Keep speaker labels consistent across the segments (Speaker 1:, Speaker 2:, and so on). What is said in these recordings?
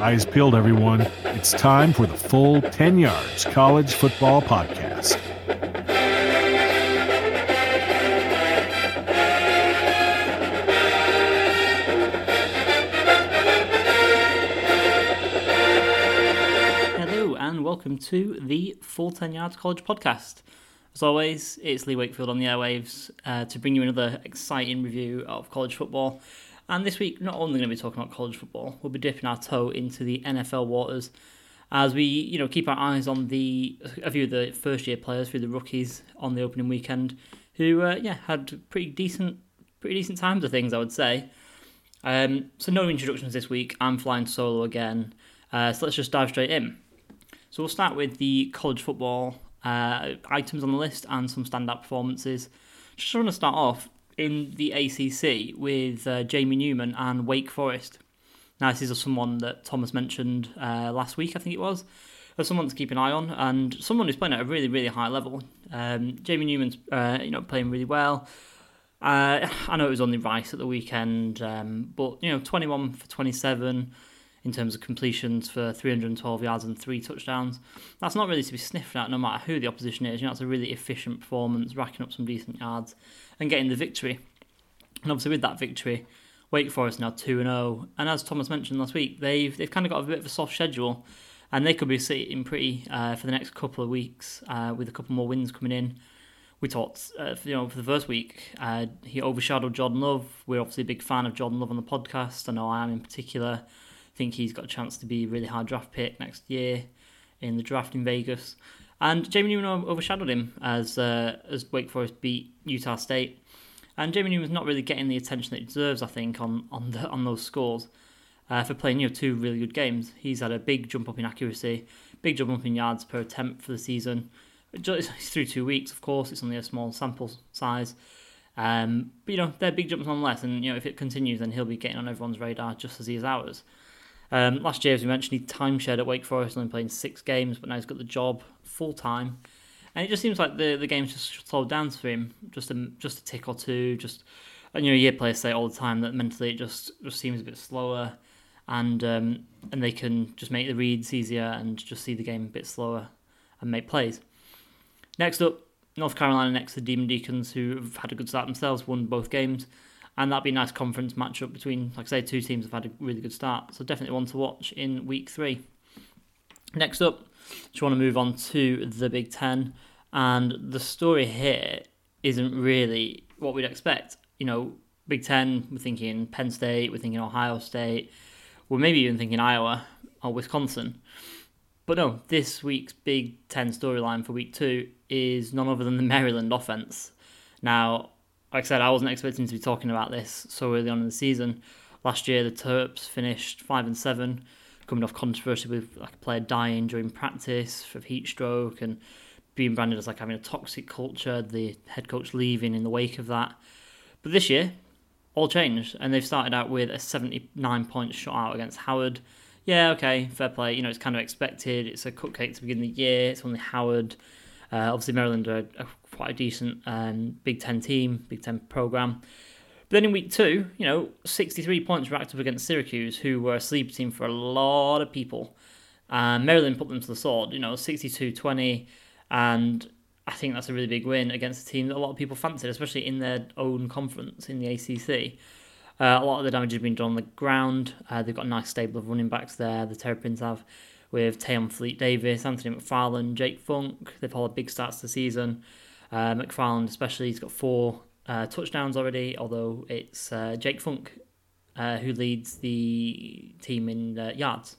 Speaker 1: Eyes peeled, everyone. It's time for the full 10 Yards College Football Podcast.
Speaker 2: Hello, and welcome to the Full 10 Yards College Podcast. As always, it's Lee Wakefield on the airwaves uh, to bring you another exciting review of college football. And this week, not only going to be talking about college football, we'll be dipping our toe into the NFL waters as we, you know, keep our eyes on the a few of the first year players, through the rookies on the opening weekend, who, uh, yeah, had pretty decent, pretty decent times of things, I would say. Um, so no introductions this week. I'm flying solo again, uh, so let's just dive straight in. So we'll start with the college football uh, items on the list and some standout performances. Just want to start off in the ACC with uh, Jamie Newman and Wake Forest. Now, this is someone that Thomas mentioned uh, last week, I think it was, as someone to keep an eye on, and someone who's playing at a really, really high level. Um, Jamie Newman's, uh, you know, playing really well. Uh, I know it was only Rice at the weekend, um, but you know, 21 for 27 in terms of completions for 312 yards and three touchdowns. That's not really to be sniffed at, no matter who the opposition is. You know, it's a really efficient performance, racking up some decent yards and getting the victory. And obviously, with that victory, Wake Forest now two and zero. And as Thomas mentioned last week, they've they've kind of got a bit of a soft schedule, and they could be sitting pretty uh, for the next couple of weeks uh, with a couple more wins coming in. We talked, uh, you know, for the first week, uh, he overshadowed Jordan Love. We're obviously a big fan of Jordan Love on the podcast. I know I am in particular think he's got a chance to be a really high draft pick next year in the draft in Vegas. And Jamie Newman overshadowed him as uh, as Wake Forest beat Utah State. And Jamie Newman's not really getting the attention that he deserves, I think, on on the, on those scores uh, for playing you know two really good games. He's had a big jump up in accuracy, big jump up in yards per attempt for the season. It's through two weeks, of course. It's only a small sample size. Um, but you know they're big jumps nonetheless, and you know if it continues, then he'll be getting on everyone's radar just as he is ours. Um, last year, as we mentioned, he timeshared at Wake Forest, only playing six games, but now he's got the job full time. And it just seems like the, the game's just slowed down for him, just a, just a tick or two. Just and you know, year players say all the time that mentally it just, just seems a bit slower, and um, and they can just make the reads easier and just see the game a bit slower and make plays. Next up, North Carolina next to Demon Deacons, who have had a good start themselves, won both games and that'd be a nice conference matchup between, like I say, two teams have had a really good start. So definitely one to watch in week three. Next up, just want to move on to the Big Ten, and the story here isn't really what we'd expect. You know, Big Ten, we're thinking Penn State, we're thinking Ohio State, we're maybe even thinking Iowa or Wisconsin. But no, this week's Big Ten storyline for week two is none other than the Maryland offense. Now, like I said, I wasn't expecting to be talking about this so early on in the season. Last year, the Terps finished five and seven, coming off controversy with like a player dying during practice of heat stroke and being branded as like having a toxic culture. The head coach leaving in the wake of that. But this year, all changed, and they've started out with a 79 point shutout against Howard. Yeah, okay, fair play. You know, it's kind of expected. It's a cupcake to begin the year. It's only Howard. Uh, obviously, Maryland are, are quite a decent um, Big Ten team, Big Ten program. But then in week two, you know, 63 points were racked up against Syracuse, who were a sleeper team for a lot of people. And Maryland put them to the sword, you know, 62 20. And I think that's a really big win against a team that a lot of people fancied, especially in their own conference in the ACC. Uh, a lot of the damage has been done on the ground. Uh, they've got a nice stable of running backs there, the Terrapins have, with Tayon Fleet Davis, Anthony McFarland, Jake Funk. They've all had big starts to the season. Uh, McFarland, especially, he's got four uh, touchdowns already, although it's uh, Jake Funk uh, who leads the team in uh, yards.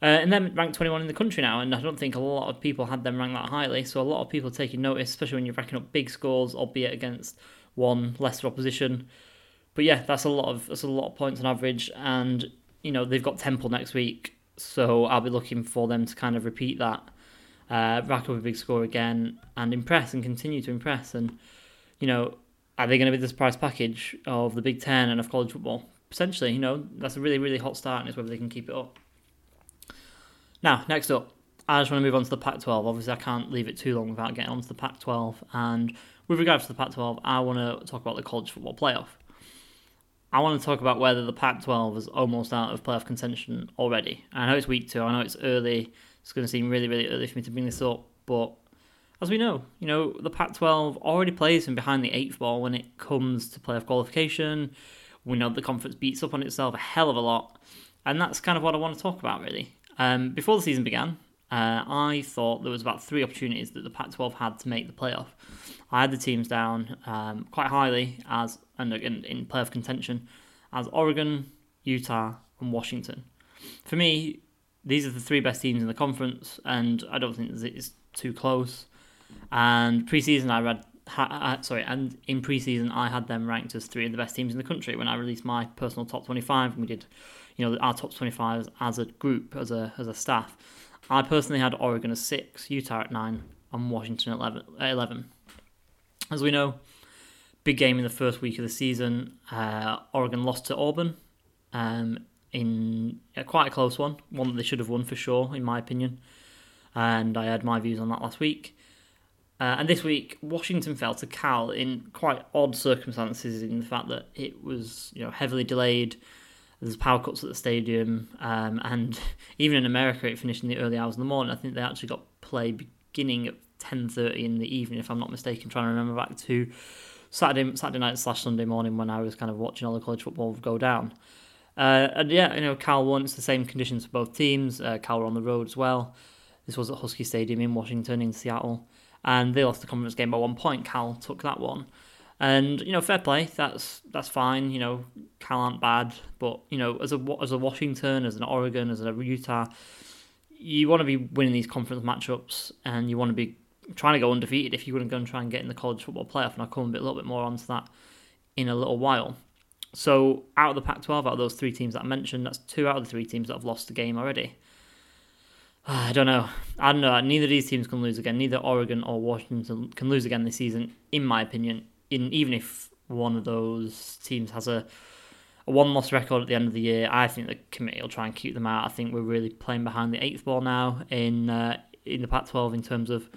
Speaker 2: Uh, and then ranked 21 in the country now, and I don't think a lot of people had them ranked that highly. So a lot of people taking notice, especially when you're racking up big scores, albeit against one lesser opposition. But yeah, that's a lot of that's a lot of points on average, and you know they've got Temple next week, so I'll be looking for them to kind of repeat that uh, rack up a big score again and impress and continue to impress. And, you know, are they going to be the surprise package of the Big Ten and of college football? Potentially, you know, that's a really, really hot start and it's whether they can keep it up. Now, next up, I just want to move on to the Pac 12. Obviously, I can't leave it too long without getting onto the Pac 12. And with regards to the Pac 12, I want to talk about the college football playoff. I want to talk about whether the Pac-12 is almost out of playoff contention already. I know it's week two. I know it's early. It's going to seem really, really early for me to bring this up, but as we know, you know the Pac-12 already plays from behind the eighth ball when it comes to playoff qualification. We know the conference beats up on itself a hell of a lot, and that's kind of what I want to talk about really. Um, before the season began, uh, I thought there was about three opportunities that the Pac-12 had to make the playoff. I had the teams down um, quite highly as and in, in playoff contention as Oregon, Utah, and Washington. For me, these are the three best teams in the conference, and I don't think it's too close. And preseason, I read, ha, sorry, and in preseason, I had them ranked as three of the best teams in the country when I released my personal top twenty-five, and we did, you know, our top twenty-five as a group, as a as a staff. I personally had Oregon as six, Utah at nine, and Washington at 11. As we know, big game in the first week of the season. Uh, Oregon lost to Auburn um, in quite a close one, one that they should have won for sure, in my opinion. And I had my views on that last week. Uh, and this week, Washington fell to Cal in quite odd circumstances, in the fact that it was you know heavily delayed. There's power cuts at the stadium, um, and even in America, it finished in the early hours of the morning. I think they actually got play beginning at 10:30 in the evening, if I'm not mistaken. Trying to remember back to Saturday Saturday night slash Sunday morning when I was kind of watching all the college football go down. Uh, and yeah, you know, Cal won. It's the same conditions for both teams. Uh, Cal were on the road as well. This was at Husky Stadium in Washington, in Seattle, and they lost the conference game by one point. Cal took that one, and you know, fair play. That's that's fine. You know, Cal aren't bad, but you know, as a as a Washington, as an Oregon, as a Utah, you want to be winning these conference matchups, and you want to be trying to go undefeated if you wouldn't go and try and get in the college football playoff. And I'll come a, bit, a little bit more onto that in a little while. So out of the Pac-12, out of those three teams that I mentioned, that's two out of the three teams that have lost the game already. I don't know. I don't know. Neither of these teams can lose again. Neither Oregon or Washington can lose again this season, in my opinion. In even if one of those teams has a, a one-loss record at the end of the year, I think the committee will try and keep them out. I think we're really playing behind the eighth ball now in uh, in the Pac-12 in terms of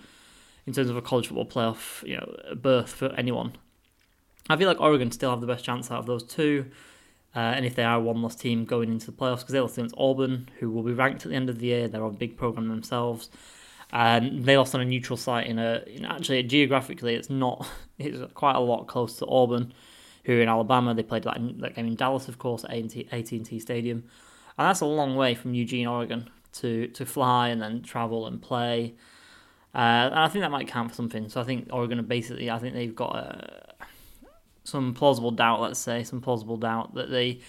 Speaker 2: in terms of a college football playoff, you know, berth for anyone. I feel like Oregon still have the best chance out of those two. Uh, and if they are a one loss team going into the playoffs, because they lost against Auburn, who will be ranked at the end of the year, they're on a big program themselves. And they lost on a neutral site in a in actually geographically it's not it's quite a lot close to Auburn, who are in Alabama. They played that, in, that game in Dallas, of course, at AT&T Stadium, and that's a long way from Eugene, Oregon, to to fly and then travel and play. Uh, and I think that might count for something. So I think Oregon are basically, I think they've got uh, some plausible doubt, let's say, some plausible doubt that they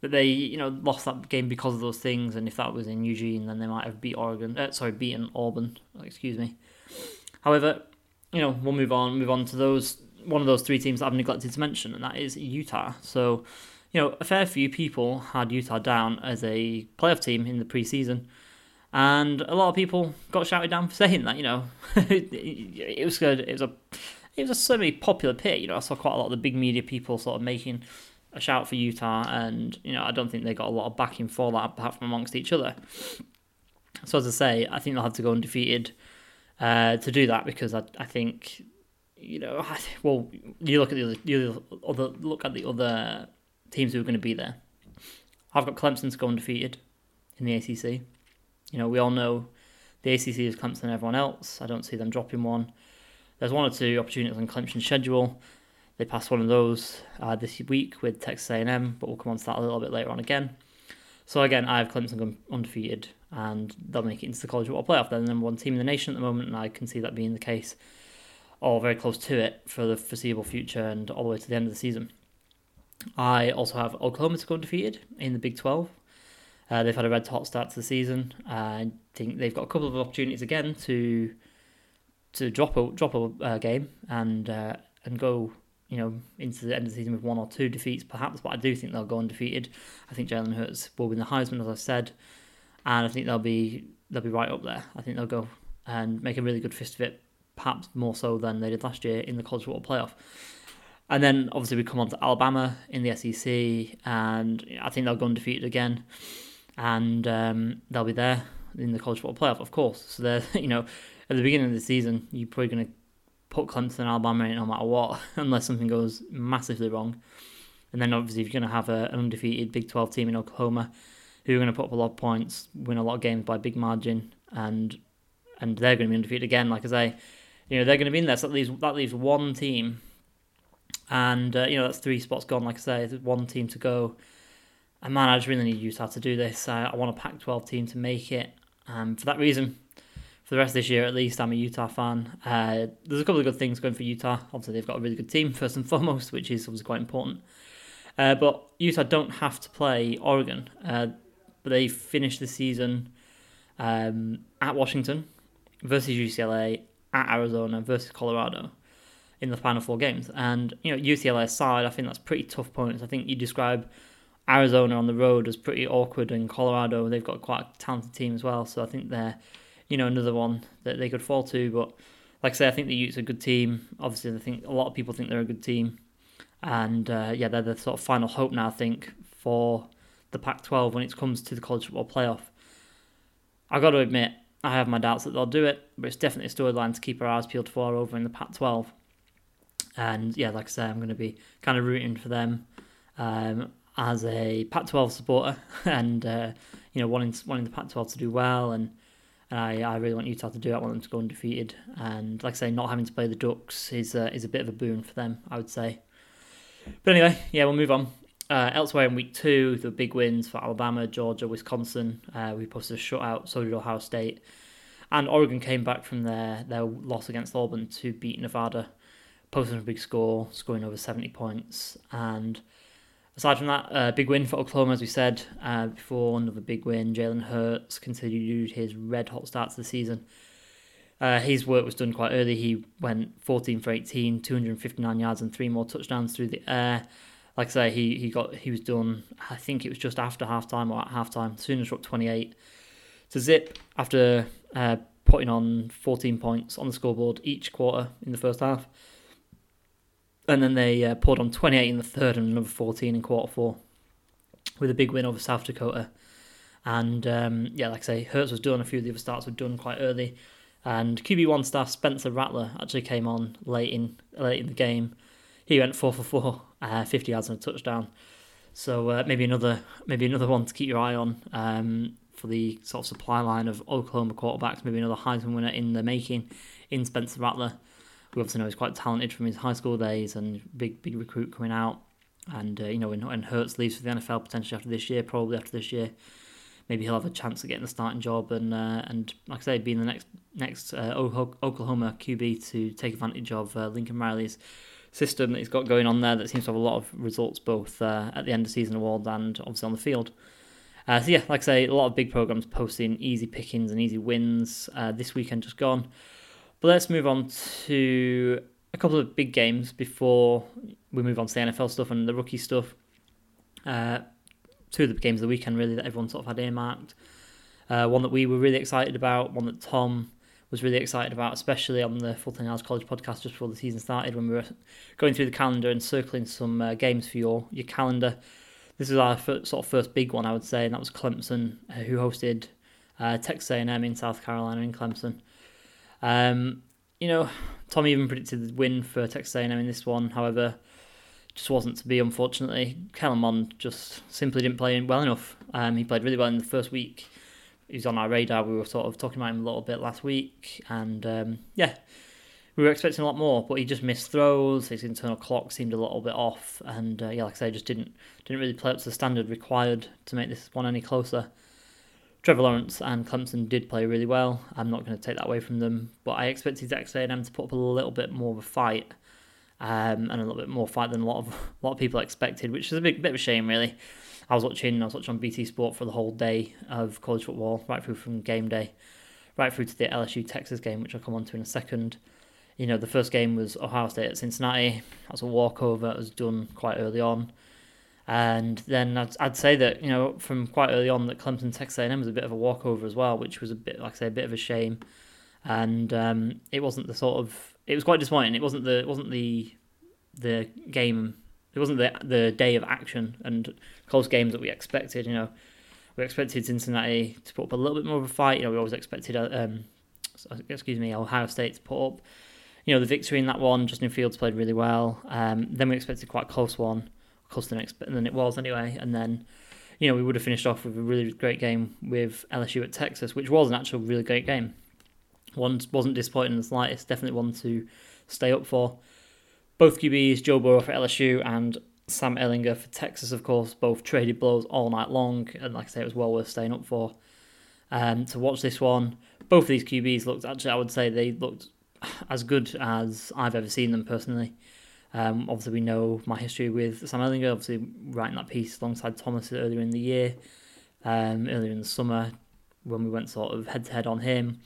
Speaker 2: that they you know lost that game because of those things. And if that was in Eugene, then they might have beat Oregon. Uh, sorry, beaten Auburn. Excuse me. However, you know we'll move on. Move on to those one of those three teams that I've neglected to mention, and that is Utah. So. You know, a fair few people had Utah down as a playoff team in the preseason. And a lot of people got shouted down for saying that. You know, it was good. It was a it was a semi-popular pick. You know, I saw quite a lot of the big media people sort of making a shout for Utah, and you know, I don't think they got a lot of backing for that, apart from amongst each other. So as I say, I think they'll have to go undefeated uh, to do that because I, I think, you know, well, you look at the other, the other look at the other teams who are going to be there. I've got Clemson to go undefeated in the ACC. You know, we all know the ACC is Clemson and everyone else. I don't see them dropping one. There's one or two opportunities on Clemson's schedule. They passed one of those uh, this week with Texas A&M, but we'll come on to that a little bit later on again. So again, I have Clemson undefeated, and they'll make it into the college football playoff. They're the number one team in the nation at the moment, and I can see that being the case, or very close to it for the foreseeable future and all the way to the end of the season. I also have Oklahoma to go undefeated in the Big 12. Uh, they've had a red hot start to the season. Uh, I think they've got a couple of opportunities again to to drop a drop a uh, game and uh, and go you know into the end of the season with one or two defeats perhaps. But I do think they'll go undefeated. I think Jalen Hurts will win the Heisman as I've said, and I think they'll be they'll be right up there. I think they'll go and make a really good fist of it, perhaps more so than they did last year in the college football playoff. And then obviously we come on to Alabama in the SEC, and I think they'll go undefeated again and um, they'll be there in the college football playoff, of course. So they're, you know, at the beginning of the season, you're probably going to put Clemson and Alabama in no matter what, unless something goes massively wrong. And then obviously, if you're going to have a, an undefeated Big 12 team in Oklahoma, who are going to put up a lot of points, win a lot of games by big margin, and and they're going to be undefeated again. Like I say, you know they're going to be in there. So that leaves that leaves one team, and uh, you know that's three spots gone. Like I say, one team to go. And man, I just really need Utah to do this. I, I want a Pac-12 team to make it. Um, for that reason, for the rest of this year at least, I'm a Utah fan. Uh, there's a couple of good things going for Utah. Obviously, they've got a really good team first and foremost, which is obviously quite important. Uh, but Utah don't have to play Oregon. Uh, but they finished the season um, at Washington versus UCLA, at Arizona versus Colorado in the final four games. And you know UCLA side, I think that's pretty tough points. I think you describe Arizona on the road as pretty awkward, and Colorado they've got quite a talented team as well. So I think they're you know another one that they could fall to. But like I say, I think the Utes are a good team. Obviously, I think a lot of people think they're a good team, and uh, yeah, they're the sort of final hope now. I think for the Pac-12 when it comes to the college football playoff. I got to admit, I have my doubts that they'll do it, but it's definitely a storyline to keep our eyes peeled for over in the Pac-12. And yeah, like I say, I'm going to be kind of rooting for them um, as a Pac-12 supporter, and uh, you know, wanting wanting the Pac-12 to do well, and I, I really want Utah to do it. I want them to go undefeated, and like I say, not having to play the Ducks is uh, is a bit of a boon for them, I would say. But anyway, yeah, we'll move on. Uh, elsewhere in week two, the big wins for Alabama, Georgia, Wisconsin. Uh, we posted a shutout, so did Ohio State. And Oregon came back from their, their loss against Auburn to beat Nevada, posting a big score, scoring over 70 points. And aside from that, uh, big win for Oklahoma, as we said uh, before, another big win. Jalen Hurts continued his red hot start to the season. Uh, his work was done quite early. He went 14 for 18, 259 yards, and three more touchdowns through the air like I say, he, he got he was done. I think it was just after halftime or at halftime. Sooners up twenty eight to zip after uh, putting on fourteen points on the scoreboard each quarter in the first half, and then they uh, poured on twenty eight in the third and another fourteen in quarter four, with a big win over South Dakota. And um, yeah, like I say, Hurts was done. A few of the other starts were done quite early, and QB one star Spencer Rattler actually came on late in late in the game he went four for four, uh, 50 yards and a touchdown. So uh, maybe another maybe another one to keep your eye on um, for the sort of supply line of Oklahoma quarterbacks. Maybe another Heisman winner in the making in Spencer Rattler, who obviously know he's quite talented from his high school days and big big recruit coming out. And uh, you know when, when Hurts leaves for the NFL potentially after this year, probably after this year, maybe he'll have a chance of getting the starting job and uh, and like I say, being the next next uh, Oklahoma QB to take advantage of uh, Lincoln Riley's system that he's got going on there that seems to have a lot of results both uh, at the end of season awards and obviously on the field. Uh, so yeah, like I say, a lot of big programs posting easy pickings and easy wins this weekend just gone. But let's move on to a couple of big games before we move on to the NFL stuff and the rookie stuff. Uh, two of the games of the weekend really that everyone sort of had earmarked. Uh, one that we were really excited about, one that Tom was really excited about, especially on the Ten Yards College podcast just before the season started when we were going through the calendar and circling some uh, games for your your calendar. This is our first, sort of first big one, I would say, and that was Clemson, uh, who hosted uh, Texas A&M in South Carolina in Clemson. Um, you know, Tom even predicted the win for Texas A&M in this one. However, just wasn't to be, unfortunately. Kellen just simply didn't play well enough. Um, he played really well in the first week He was on our radar. We were sort of talking about him a little bit last week, and um, yeah, we were expecting a lot more, but he just missed throws. His internal clock seemed a little bit off, and uh, yeah, like I say, just didn't didn't really play up to the standard required to make this one any closer. Trevor Lawrence and Clemson did play really well. I'm not going to take that away from them, but I expected Texas A&M to put up a little bit more of a fight, um, and a little bit more fight than a lot of a lot of people expected, which is a bit bit of a shame, really. I was watching I was watching on BT Sport for the whole day of college football, right through from game day, right through to the LSU Texas game, which I'll come on to in a second. You know, the first game was Ohio State at Cincinnati. That was a walkover. It was done quite early on. And then I'd, I'd say that, you know, from quite early on that Clemson Texas A&M was a bit of a walkover as well, which was a bit, like I say, a bit of a shame. And um, it wasn't the sort of, it was quite disappointing. It wasn't the, it wasn't the, the game it wasn't the the day of action and close games that we expected. You know, we expected Cincinnati to put up a little bit more of a fight. You know, we always expected, uh, um, excuse me, Ohio State to put up, you know, the victory in that one. Justin Fields played really well. Um, then we expected quite a close one, closer than, expe- than it was anyway. And then, you know, we would have finished off with a really great game with LSU at Texas, which was an actual really great game. One wasn't disappointing in the slightest. Definitely one to stay up for. Both QBs, Joe Burrow for LSU and Sam Ehlinger for Texas, of course, both traded blows all night long, and like I say, it was well worth staying up for. Um, to watch this one, both of these QBs looked actually, I would say they looked as good as I've ever seen them personally. Um, obviously, we know my history with Sam Ehlinger, obviously writing that piece alongside Thomas earlier in the year, um, earlier in the summer, when we went sort of head to head on him.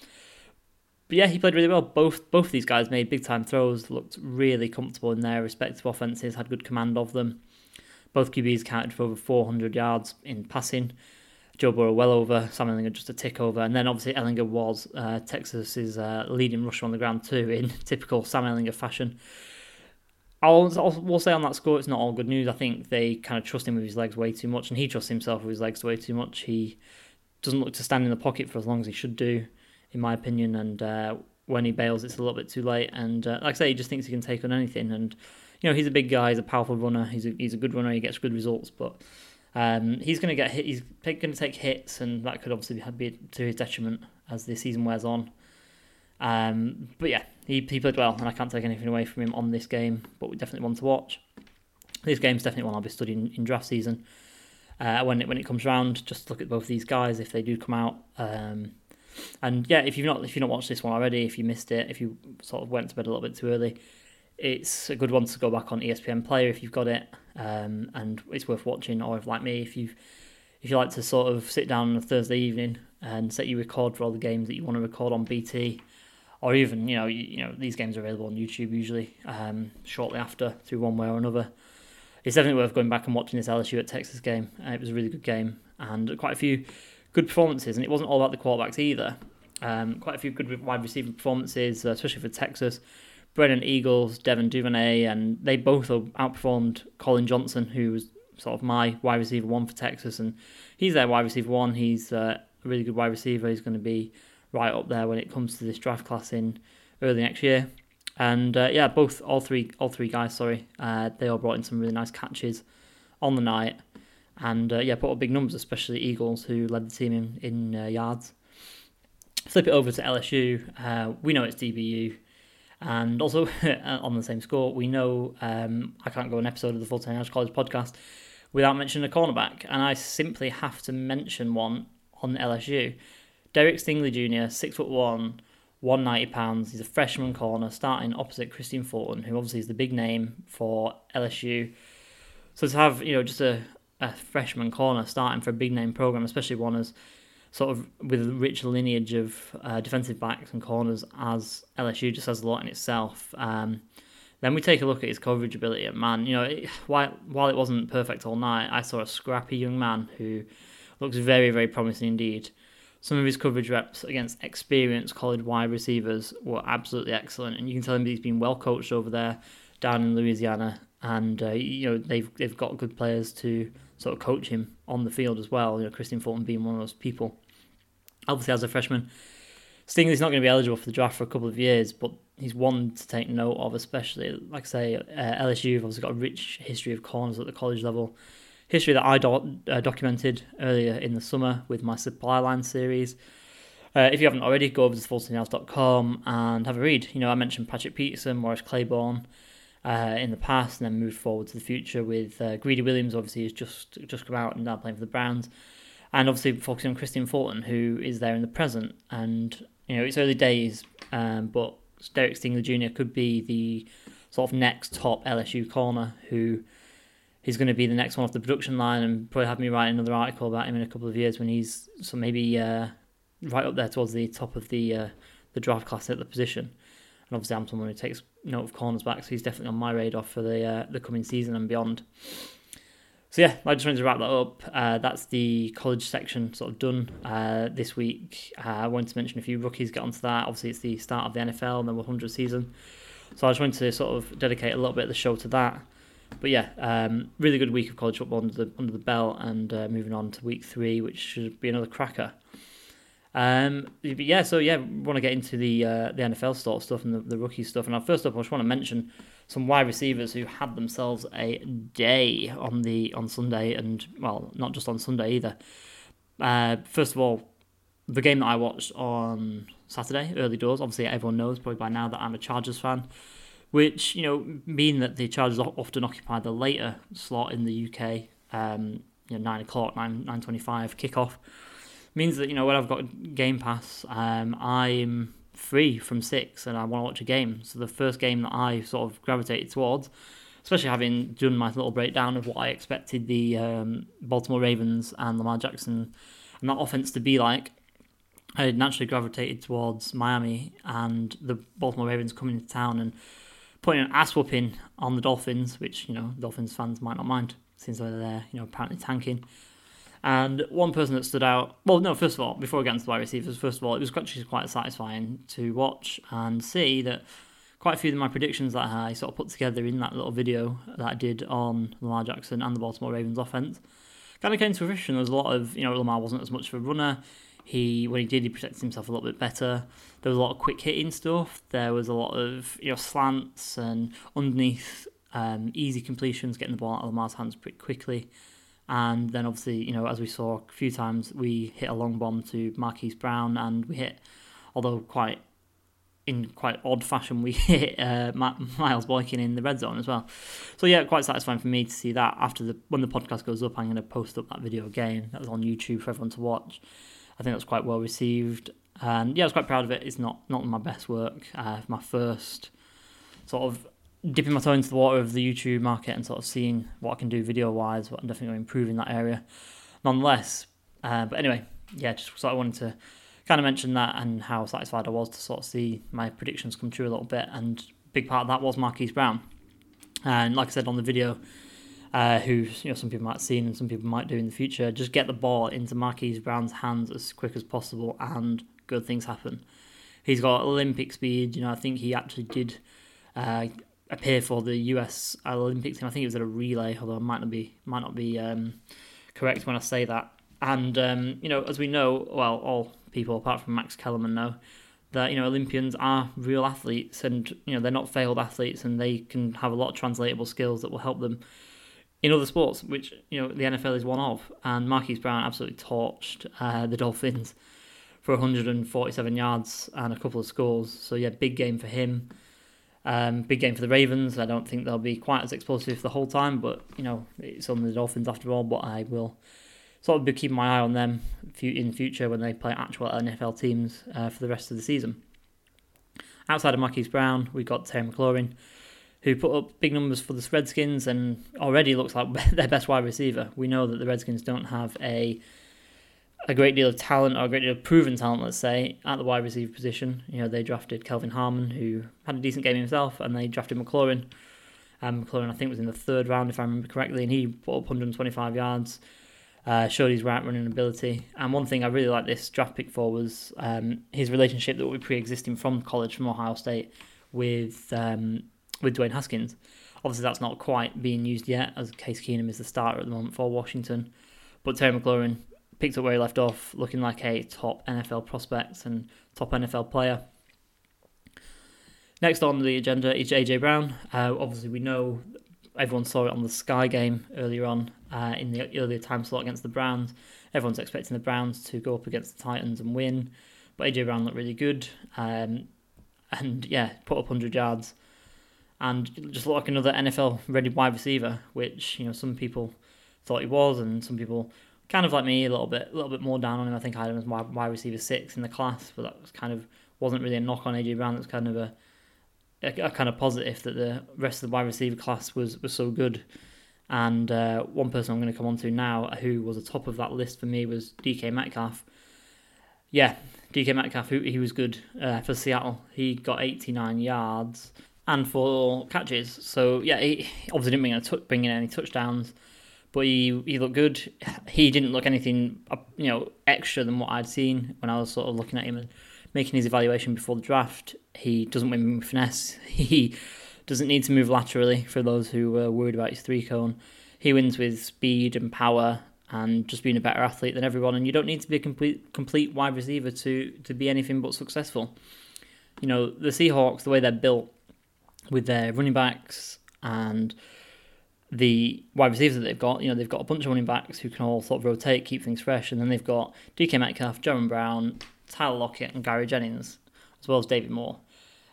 Speaker 2: But yeah, he played really well. Both both these guys made big time throws, looked really comfortable in their respective offenses, had good command of them. Both QBs counted for over 400 yards in passing. Joe Burrow well over, Sam Ehlinger just a tick over, and then obviously Ehlinger was uh, Texas's uh, leading rusher on the ground too, in typical Sam Ehlinger fashion. I'll, I'll will say on that score, it's not all good news. I think they kind of trust him with his legs way too much, and he trusts himself with his legs way too much. He doesn't look to stand in the pocket for as long as he should do, in my opinion. And uh, when he bails, it's a little bit too late. And uh, like I say, he just thinks he can take on anything. And you know, he's a big guy, he's a powerful runner, he's a, he's a good runner, he gets good results, but um, he's going to get hit. He's going to take hits, and that could obviously be to his detriment as the season wears on. Um, but yeah, he, he played well, and I can't take anything away from him on this game. But we definitely want to watch. This game's definitely one I'll be studying in draft season. Uh, when it when it comes around, just look at both these guys if they do come out. Um, and yeah, if you've not if you've not watched this one already, if you missed it, if you sort of went to bed a little bit too early, it's a good one to go back on ESPN Player if you've got it, um, and it's worth watching. Or if like me, if you if you like to sort of sit down on a Thursday evening and set your record for all the games that you want to record on BT, or even you know you, you know these games are available on YouTube usually um, shortly after through one way or another. It's definitely worth going back and watching this LSU at Texas game. Uh, it was a really good game and quite a few good performances, and it wasn't all about the quarterbacks either. Um, quite a few good wide receiver performances, uh, especially for Texas. Brennan Eagles, Devin Duvernay, and they both outperformed Collin Johnson, who was sort of my wide receiver one for Texas, and he's their wide receiver one. He's uh, a really good wide receiver. He's going to be right up there when it comes to this draft class in early next year. And uh, yeah, both all three all three guys, sorry, uh, they all brought in some really nice catches on the night, and uh, yeah, put up big numbers, especially Eagles who led the team in in uh, yards. Flip it over to LSU. Uh, we know it's DBU. And also on the same score, we know um, I can't go an episode of the Full Time College podcast without mentioning a cornerback, and I simply have to mention one on LSU. Derek Stingley Jr., six foot one, one ninety pounds. He's a freshman corner starting opposite Kristian Fulton, who obviously is the big name for LSU. So to have you know just a, a freshman corner starting for a big name program, especially one as sort of with a rich lineage of uh, defensive backs and corners as LSU just has a lot in itself. Um, then we take a look at his coverage ability, and man, you know, it, while while it wasn't perfect all night, I saw a scrappy young man who looks very, very promising indeed. Some of his coverage reps against experienced college wide receivers were absolutely excellent, and you can tell him he's been well coached over there down in Louisiana, and uh, you know they've they've got good players to sort of coach him on the field as well. You know, Kristian Fulton being one of those people obviously as a freshman. Stingley's not going to be eligible for the draft for a couple of years, but he's one to take note of, especially like I say, uh, LSU have obviously got a rich history of corners at the college level. History that I do- uh, documented earlier in the summer with my supply line series. Uh, if you haven't already, go over to fultonhouse.com and have a read. You know, I mentioned Patrick Peterson, Morris Claiborne uh, in the past, and then moved forward to the future with uh, Greedy Williams. Obviously, has just just come out and now playing for the Browns and obviously focusing on Kristian Fulton, who is there in the present. And you know, it's early days, um, but Derek Stingley Jr. could be the sort of next top LSU corner who he's going to be the next one off the production line, and probably have me write another article about him in a couple of years when he's so maybe uh, right up there towards the top of the uh, the draft class at the position. And obviously, I'm someone who takes note of corners back, so he's definitely on my radar for the uh, the coming season and beyond. So yeah, I just wanted to wrap that up. Uh, that's the college section sort of done uh, this week. Uh, I wanted to mention a few rookies get onto that. Obviously, it's the start of the NFL and the 100 season, so I just wanted to sort of dedicate a little bit of the show to that. But yeah, um, really good week of college football under the under the belt, and uh, moving on to week three, which should be another cracker. Um, yeah, so yeah, want to get into the uh, the NFL sort of stuff and the, the rookie stuff. And first up, I just want to mention some wide receivers who had themselves a day on the on Sunday, and well, not just on Sunday either. Uh, first of all, the game that I watched on Saturday, early doors. Obviously, everyone knows probably by now that I'm a Chargers fan, which you know mean that the Chargers often occupy the later slot in the UK. Um, you know, nine o'clock, nine nine twenty-five kickoff means that you know when I've got Game Pass, um, I'm free from six and I want to watch a game. So the first game that I sort of gravitated towards, especially having done my little breakdown of what I expected the um, Baltimore Ravens and Lamar Jackson and that offense to be like, I naturally gravitated towards Miami and the Baltimore Ravens coming to town and putting an ass whooping on the Dolphins, which you know Dolphins fans might not mind since they're there, you know, apparently tanking. And one person that stood out, well, no, first of all, before we get into the wide receivers, first of all, it was actually quite satisfying to watch and see that quite a few of my predictions that I sort of put together in that little video that I did on Lamar Jackson and the Baltimore Ravens offense kind of came to fruition. There was a lot of, you know, Lamar wasn't as much of a runner. He, when he did, he protected himself a little bit better. There was a lot of quick hitting stuff. There was a lot of, you know, slants and underneath um, easy completions, getting the ball out of Lamar's hands pretty quickly. And then obviously, you know, as we saw a few times, we hit a long bomb to Marquise Brown, and we hit, although quite in quite odd fashion, we hit uh, Miles Boykin in the red zone as well. So yeah, quite satisfying for me to see that. After the when the podcast goes up, I'm going to post up that video again. That was on YouTube for everyone to watch. I think that was quite well received, and yeah, I was quite proud of it. It's not not my best work. Uh, my first sort of dipping my toe into the water of the YouTube market and sort of seeing what I can do video wise, but I'm definitely in that area nonetheless. Uh, but anyway, yeah, just sort of wanted to kind of mention that and how satisfied I was to sort of see my predictions come true a little bit. And big part of that was Marquise Brown. And like I said on the video, uh, who you know some people might have seen and some people might do in the future, just get the ball into Marquise Brown's hands as quick as possible, and good things happen. He's got Olympic speed. You know, I think he actually did uh, appear for the US Olympics team. I think it was at a relay, although I might not be might not be um, correct when I say that. And um, you know, as we know, well, all people apart from Max Kellerman know that you know Olympians are real athletes, and you know they're not failed athletes, and they can have a lot of translatable skills that will help them in other sports, which you know the NFL is one of. And Marquise Brown absolutely torched uh, the Dolphins for 147 yards and a couple of scores. So yeah, big game for him. Um, big game for the Ravens. I don't think they'll be quite as explosive the whole time, but you know it's on the Dolphins after all. But I will sort of be keeping my eye on them in future when they play actual NFL teams uh, for the rest of the season. Outside of Marquise Brown, we've got Terry McLaurin, who put up big numbers for the Redskins and already looks like their best wide receiver. We know that the Redskins don't have a a great deal of talent or a great deal of proven talent, let's say, at the wide receiver position. You know, they drafted Kelvin Harmon, who had a decent game himself, and they drafted McLaurin. Um, McLaurin, I think, was in the third round, if I remember correctly, and he put up 125 yards, uh, showed his route running ability. And one thing I really liked this draft pick for was um, his relationship that would be pre-existing from college, from Ohio State, with um, with Dwayne Haskins. Obviously, that's not quite being used yet, as Case Keenum is the starter at the moment for Washington. But Terry McLaurin picked up where he left off, looking like a top NFL prospect and top NFL player. Next on the agenda is AJ Brown. Uh, obviously, we know everyone saw it on the Sky game earlier on uh, in the earlier time slot against the Browns. Everyone's expecting the Browns to go up against the Titans and win, but AJ Brown looked really good, um, and yeah, put up 100 yards, and just looked like another NFL ready wide receiver, which you know some people thought he was, and some people kind of like me, a little bit, a little bit more down on him. I think I had him as wide, wide receiver six in the class, but that was kind of wasn't really a knock on AJ Brown. It was kind of a, a, a kind of positive that the rest of the wide receiver class was was so good. And uh, one person I'm going to come on to now, who was the top of that list for me, was DK Metcalf. Yeah, DK Metcalf, who he was good uh, for Seattle. He got 89 yards and four catches. So yeah, he obviously didn't bring, t- bring in any touchdowns but he he looked good. He didn't look anything you know extra than what I'd seen when I was sort of looking at him and making his evaluation before the draft. He doesn't win with finesse. He doesn't need to move laterally for those who were worried about his three cone. He wins with speed and power and just being a better athlete than everyone. And you don't need to be a complete complete wide receiver to to be anything but successful. You know the Seahawks, the way they're built, with their running backs and the wide receivers that they've got. You know, they've got a bunch of running backs who can all sort of rotate, keep things fresh, and then they've got DK Metcalf, Jaron Brown, Tyler Lockett, and Gary Jennings, as well as David Moore.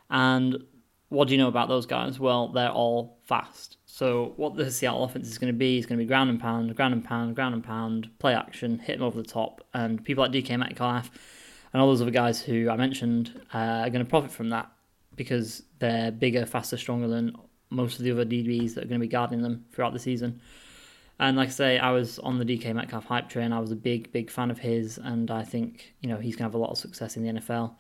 Speaker 2: And what do you know about those guys? Well, they're all fast. So what the Seattle offense is going to be is going to be ground and pound, ground and pound, ground and pound, play action, hit them over the top, and people like DK Metcalf and all those other guys who I mentioned uh, are going to profit from that because they're bigger, faster, stronger than most of the other DBs that are going to be guarding them throughout the season. And like I say, I was on the DK Metcalf hype train. I was a big, big fan of his, and I think you know he's going to have a lot of success in the NFL.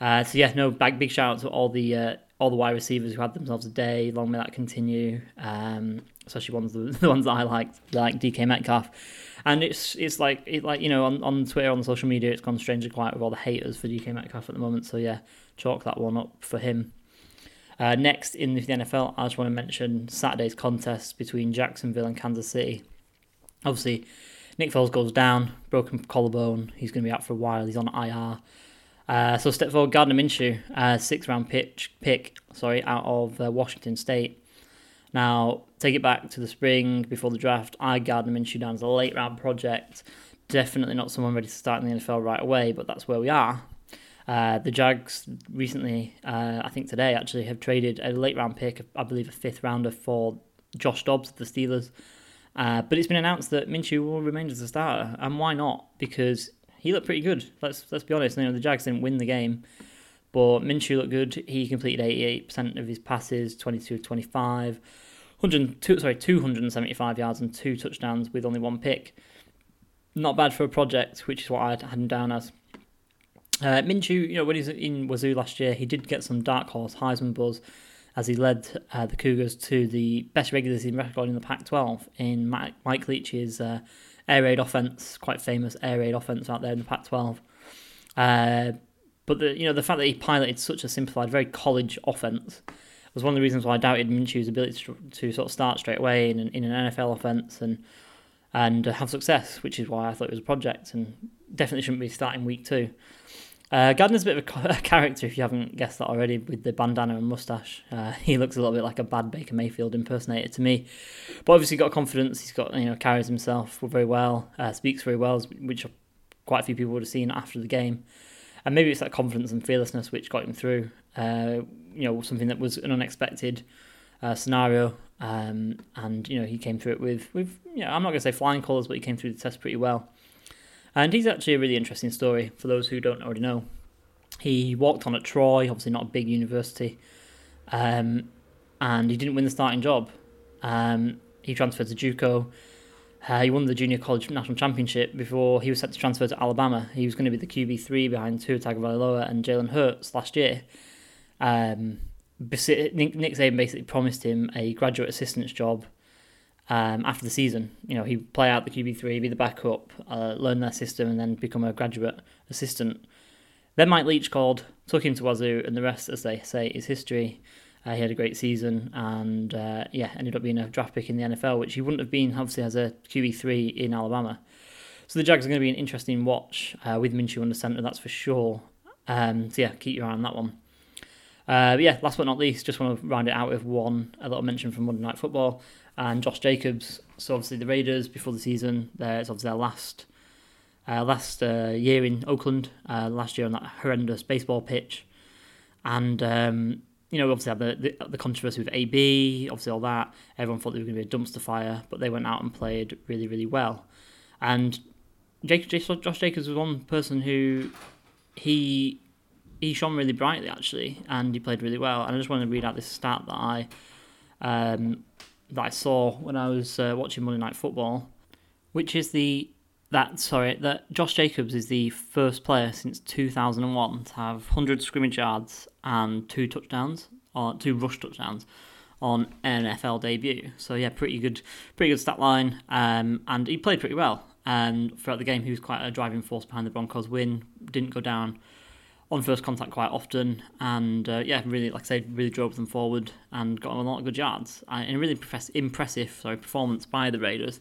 Speaker 2: Uh, so yeah, no, big, big shout out to all the uh, all the wide receivers who had themselves a day. Long may that continue. Um, especially ones the, ones that I like, like DK Metcalf. And it's it's like it like you know on, on Twitter on social media it's gone strangely quiet with all the haters for DK Metcalf at the moment. So yeah, chalk that one up for him. Uh, next in the NFL, I just want to mention Saturday's contest between Jacksonville and Kansas City. Obviously, Nick Foles goes down, broken collarbone. He's going to be out for a while. He's on IR. Uh, so step forward, Gardner Minshew, uh, sixth round pitch pick, sorry, out of uh, Washington State. Now take it back to the spring before the draft. I Gardner Minshew down as a late round project. Definitely not someone ready to start in the NFL right away, but that's where we are. Uh, the Jags recently, uh, I think today actually, have traded a late round pick, I believe a fifth rounder for Josh Dobbs of the Steelers. Uh, but it's been announced that Minshew will remain as a starter, and why not? Because he looked pretty good. Let's let's be honest. You know, the Jags didn't win the game, but Minshew looked good. He completed 88% of his passes, 22 of 25, 102, sorry, 275 yards and two touchdowns with only one pick. Not bad for a project, which is what I had him down as. Uh, Minshew, you know, when he was in Wazoo last year, he did get some dark horse Heisman buzz as he led uh, the Cougars to the best regular season record in the Pac-12 in Mike, Mike Leach's uh, air raid offense, quite famous air raid offense out there in the Pac-12. Uh, but the you know the fact that he piloted such a simplified, very college offense was one of the reasons why I doubted Minshew's ability to, to sort of start straight away in an, in an NFL offense and and have success, which is why I thought it was a project and definitely shouldn't be starting week two. Uh, Gardner's a bit of a character, if you haven't guessed that already, with the bandana and mustache. Uh, he looks a little bit like a bad Baker Mayfield impersonator to me, but obviously got confidence. He's got you know carries himself very well, uh, speaks very well, which quite a few people would have seen after the game. And maybe it's that confidence and fearlessness which got him through. Uh, you know, something that was an unexpected uh, scenario, um, and you know he came through it with with you know I'm not going to say flying colours, but he came through the test pretty well. And he's actually a really interesting story for those who don't already know. He walked on at Troy, obviously not a big university, um, and he didn't win the starting job. Um, he transferred to JUCO. Uh, he won the junior college national championship before he was set to transfer to Alabama. He was going to be the QB three behind Tua Tagovailoa and Jalen Hurts last year. Um, Nick, Saban basically promised him a graduate assistant's job um, after the season. You know, he'd play out the QB3, be the backup, uh, learn their system, and then become a graduate assistant. Then Mike Leach called, took him to Wazoo, and the rest, as they say, is history. Uh, he had a great season and, uh, yeah, ended up being a draft pick in the NFL, which he wouldn't have been, obviously, as a QB3 in Alabama. So the Jags are going to be an interesting watch uh, with Minshew under centre, that's for sure. Um, so, yeah, keep your eye on that one. Uh, yeah, last but not least, just want to round it out with one a little mention from Monday Night Football and Josh Jacobs. So obviously the Raiders before the season, it's obviously their last uh, last uh, year in Oakland. Uh, last year on that horrendous baseball pitch, and um, you know obviously had the, the, the controversy with AB, obviously all that. Everyone thought they were going to be a dumpster fire, but they went out and played really really well. And Jake, Josh Jacobs was one person who he he shone really brightly actually, and he played really well. And I just want to read out this stat that I um, that I saw when I was uh, watching Monday Night Football, which is the that sorry that Josh Jacobs is the first player since 2001 to have 100 scrimmage yards and two touchdowns or two rush touchdowns on an NFL debut. So yeah, pretty good, pretty good stat line. Um, and he played pretty well. And throughout the game, he was quite a driving force behind the Broncos' win. Didn't go down on first contact quite often, and uh, yeah, really, like I said, really drove them forward and got a lot of good yards. Uh, and really impressive sorry, performance by the Raiders.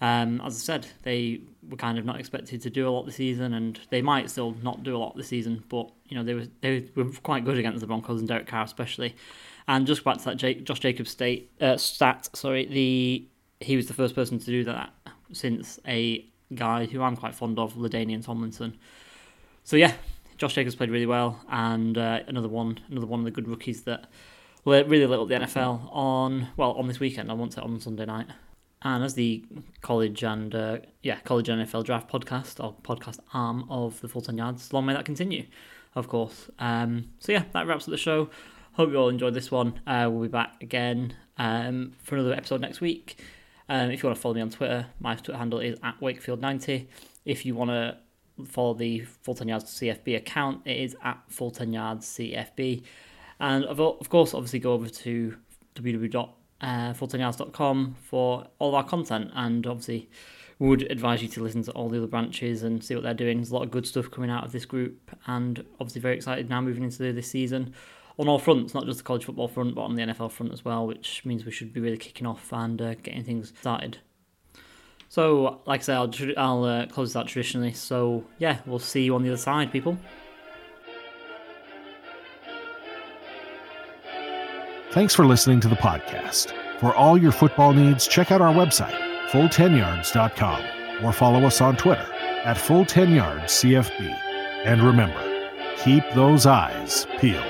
Speaker 2: Um, as I said, they were kind of not expected to do a lot this season, and they might still not do a lot this season. But you know they were they were quite good against the Broncos and Derek Carr especially. And just back to that Jake, Josh Jacobs state uh, stat, sorry, the he was the first person to do that since a guy who I'm quite fond of, LaDainian Tomlinson. So yeah, Josh Jacobs played really well, and uh, another one, another one of the good rookies that really lit up the NFL on well on this weekend. I want it on Sunday night. And as the college and uh, yeah college and NFL draft podcast or podcast arm of the full ten yards, long may that continue, of course. Um, so yeah, that wraps up the show. Hope you all enjoyed this one. Uh, we'll be back again um, for another episode next week. Um, if you want to follow me on Twitter, my Twitter handle is at Wakefield90. If you want to follow the Full 10 Yards CFB account, it is at Full 10 Yards CFB. And of, course, obviously go over to www.full10yards.com for all of our content. And obviously, would advise you to listen to all the other branches and see what they're doing. There's a lot of good stuff coming out of this group, and obviously very excited now moving into this season on all fronts, not just the college football front, but on the NFL front as well, which means we should be really kicking off and uh, getting things started. So, like I said, I'll, I'll uh, close that traditionally. So, yeah, we'll see you on the other side, people.
Speaker 1: Thanks for listening to the podcast. For all your football needs, check out our website, full10yards.com, or follow us on Twitter at full10yardscfb. And remember, keep those eyes peeled.